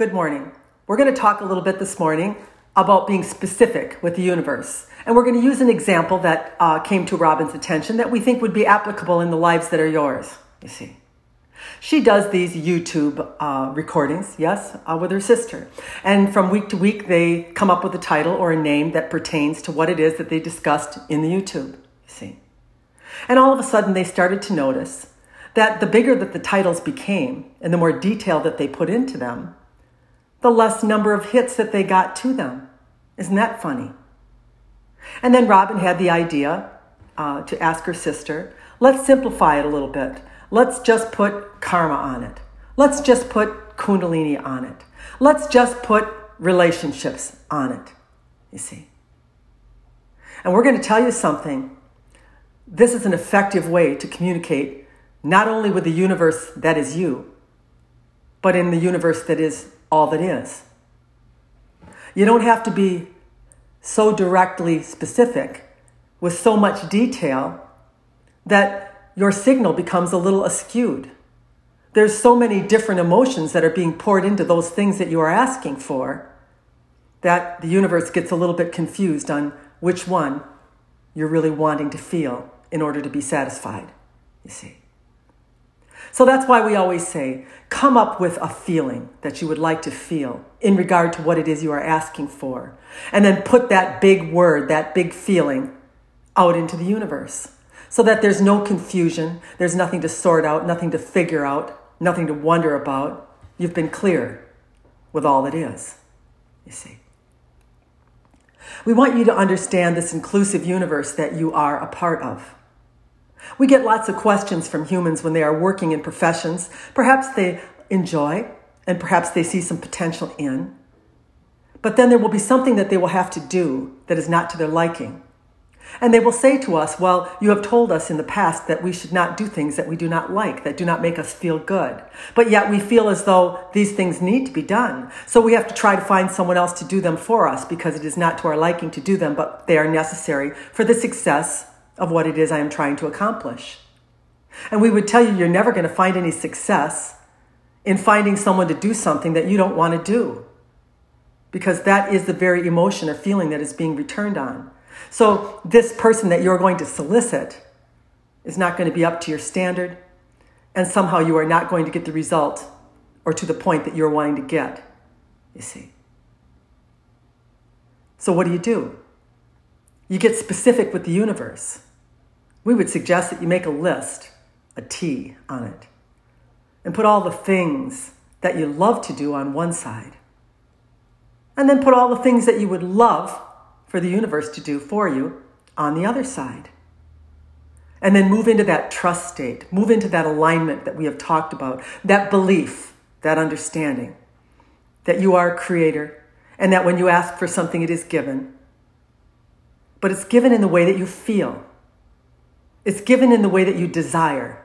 Good morning. We're going to talk a little bit this morning about being specific with the universe. And we're going to use an example that uh, came to Robin's attention that we think would be applicable in the lives that are yours, you see. She does these YouTube uh, recordings, yes, uh, with her sister. And from week to week, they come up with a title or a name that pertains to what it is that they discussed in the YouTube, you see. And all of a sudden, they started to notice that the bigger that the titles became and the more detail that they put into them, the less number of hits that they got to them. Isn't that funny? And then Robin had the idea uh, to ask her sister, let's simplify it a little bit. Let's just put karma on it. Let's just put kundalini on it. Let's just put relationships on it. You see? And we're going to tell you something. This is an effective way to communicate not only with the universe that is you, but in the universe that is all that is. You don't have to be so directly specific with so much detail that your signal becomes a little askewed. There's so many different emotions that are being poured into those things that you are asking for that the universe gets a little bit confused on which one you're really wanting to feel in order to be satisfied, you see. So that's why we always say, come up with a feeling that you would like to feel in regard to what it is you are asking for. And then put that big word, that big feeling out into the universe so that there's no confusion, there's nothing to sort out, nothing to figure out, nothing to wonder about. You've been clear with all that is, you see. We want you to understand this inclusive universe that you are a part of. We get lots of questions from humans when they are working in professions perhaps they enjoy and perhaps they see some potential in. But then there will be something that they will have to do that is not to their liking. And they will say to us, Well, you have told us in the past that we should not do things that we do not like, that do not make us feel good. But yet we feel as though these things need to be done. So we have to try to find someone else to do them for us because it is not to our liking to do them, but they are necessary for the success of what it is I am trying to accomplish. And we would tell you you're never going to find any success in finding someone to do something that you don't want to do. Because that is the very emotion or feeling that is being returned on. So, this person that you're going to solicit is not going to be up to your standard, and somehow you are not going to get the result or to the point that you're wanting to get, you see. So, what do you do? You get specific with the universe we would suggest that you make a list, a T on it, and put all the things that you love to do on one side. And then put all the things that you would love for the universe to do for you on the other side. And then move into that trust state, move into that alignment that we have talked about, that belief, that understanding that you are a creator and that when you ask for something, it is given. But it's given in the way that you feel. It's given in the way that you desire.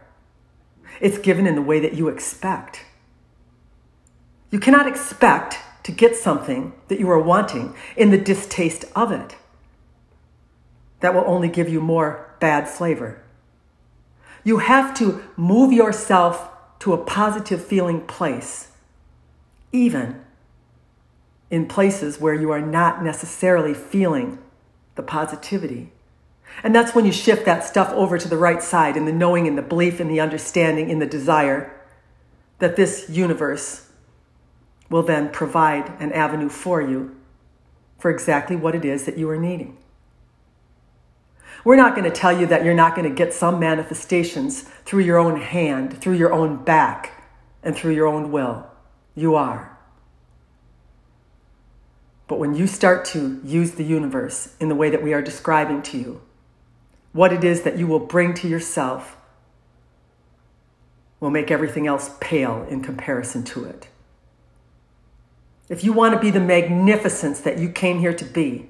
It's given in the way that you expect. You cannot expect to get something that you are wanting in the distaste of it. That will only give you more bad flavor. You have to move yourself to a positive feeling place, even in places where you are not necessarily feeling the positivity. And that's when you shift that stuff over to the right side in the knowing and the belief and the understanding and the desire that this universe will then provide an avenue for you for exactly what it is that you are needing. We're not going to tell you that you're not going to get some manifestations through your own hand, through your own back, and through your own will. You are. But when you start to use the universe in the way that we are describing to you, what it is that you will bring to yourself will make everything else pale in comparison to it. If you want to be the magnificence that you came here to be,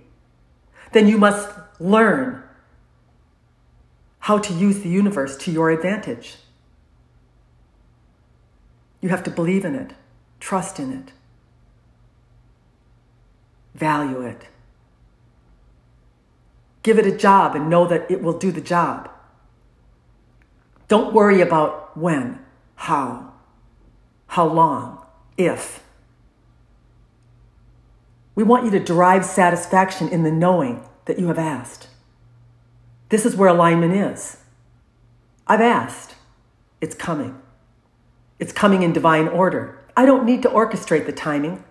then you must learn how to use the universe to your advantage. You have to believe in it, trust in it, value it. Give it a job and know that it will do the job. Don't worry about when, how, how long, if. We want you to derive satisfaction in the knowing that you have asked. This is where alignment is. I've asked. It's coming. It's coming in divine order. I don't need to orchestrate the timing,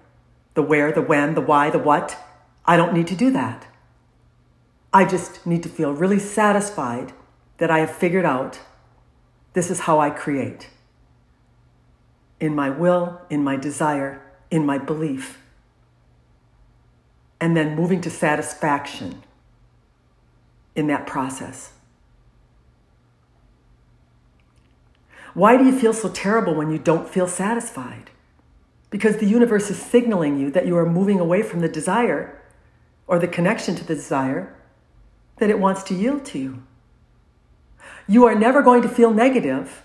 the where, the when, the why, the what. I don't need to do that. I just need to feel really satisfied that I have figured out this is how I create. In my will, in my desire, in my belief. And then moving to satisfaction in that process. Why do you feel so terrible when you don't feel satisfied? Because the universe is signaling you that you are moving away from the desire or the connection to the desire that it wants to yield to you. You are never going to feel negative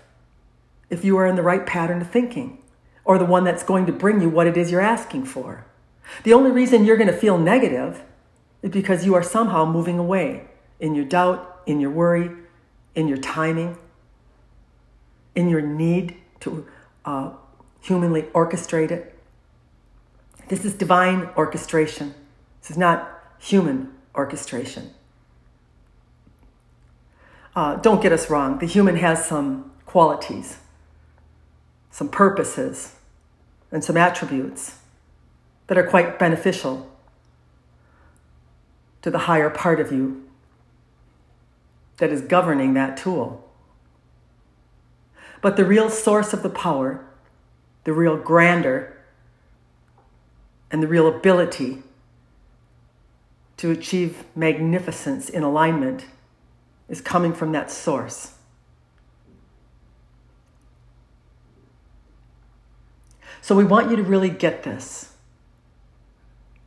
if you are in the right pattern of thinking or the one that's going to bring you what it is you're asking for. The only reason you're going to feel negative is because you are somehow moving away in your doubt, in your worry, in your timing, in your need to uh, humanly orchestrate it. This is divine orchestration. This is not human orchestration. Uh, don't get us wrong, the human has some qualities, some purposes, and some attributes that are quite beneficial to the higher part of you that is governing that tool. But the real source of the power, the real grandeur, and the real ability to achieve magnificence in alignment is coming from that source. So we want you to really get this.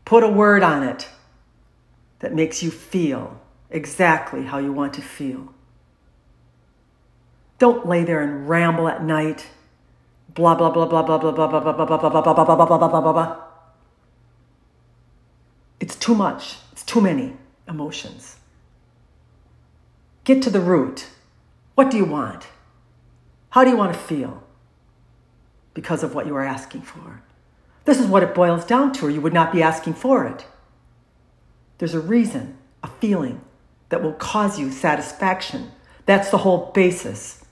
Put a word on it that makes you feel exactly how you want to feel. Don't lay there and ramble at night. Blah, blah, blah, blah, blah, blah, blah, blah, blah, blah, blah, blah, blah, blah, blah, blah, blah, blah. It's too much. It's too many emotions. Get to the root. What do you want? How do you want to feel? Because of what you are asking for. This is what it boils down to, or you would not be asking for it. There's a reason, a feeling that will cause you satisfaction. That's the whole basis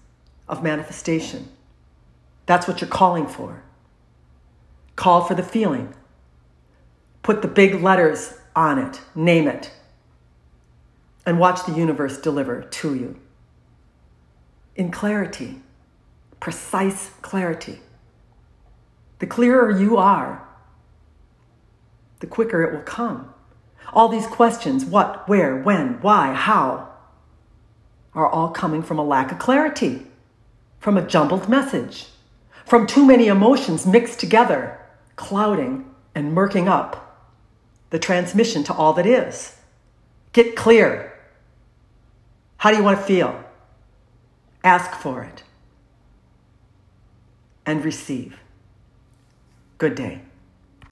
of manifestation. That's what you're calling for. Call for the feeling. Put the big letters on it, name it, and watch the universe deliver to you. In clarity, precise clarity. The clearer you are, the quicker it will come. All these questions what, where, when, why, how are all coming from a lack of clarity, from a jumbled message, from too many emotions mixed together, clouding and murking up the transmission to all that is. Get clear. How do you want to feel? Ask for it and receive. Good day.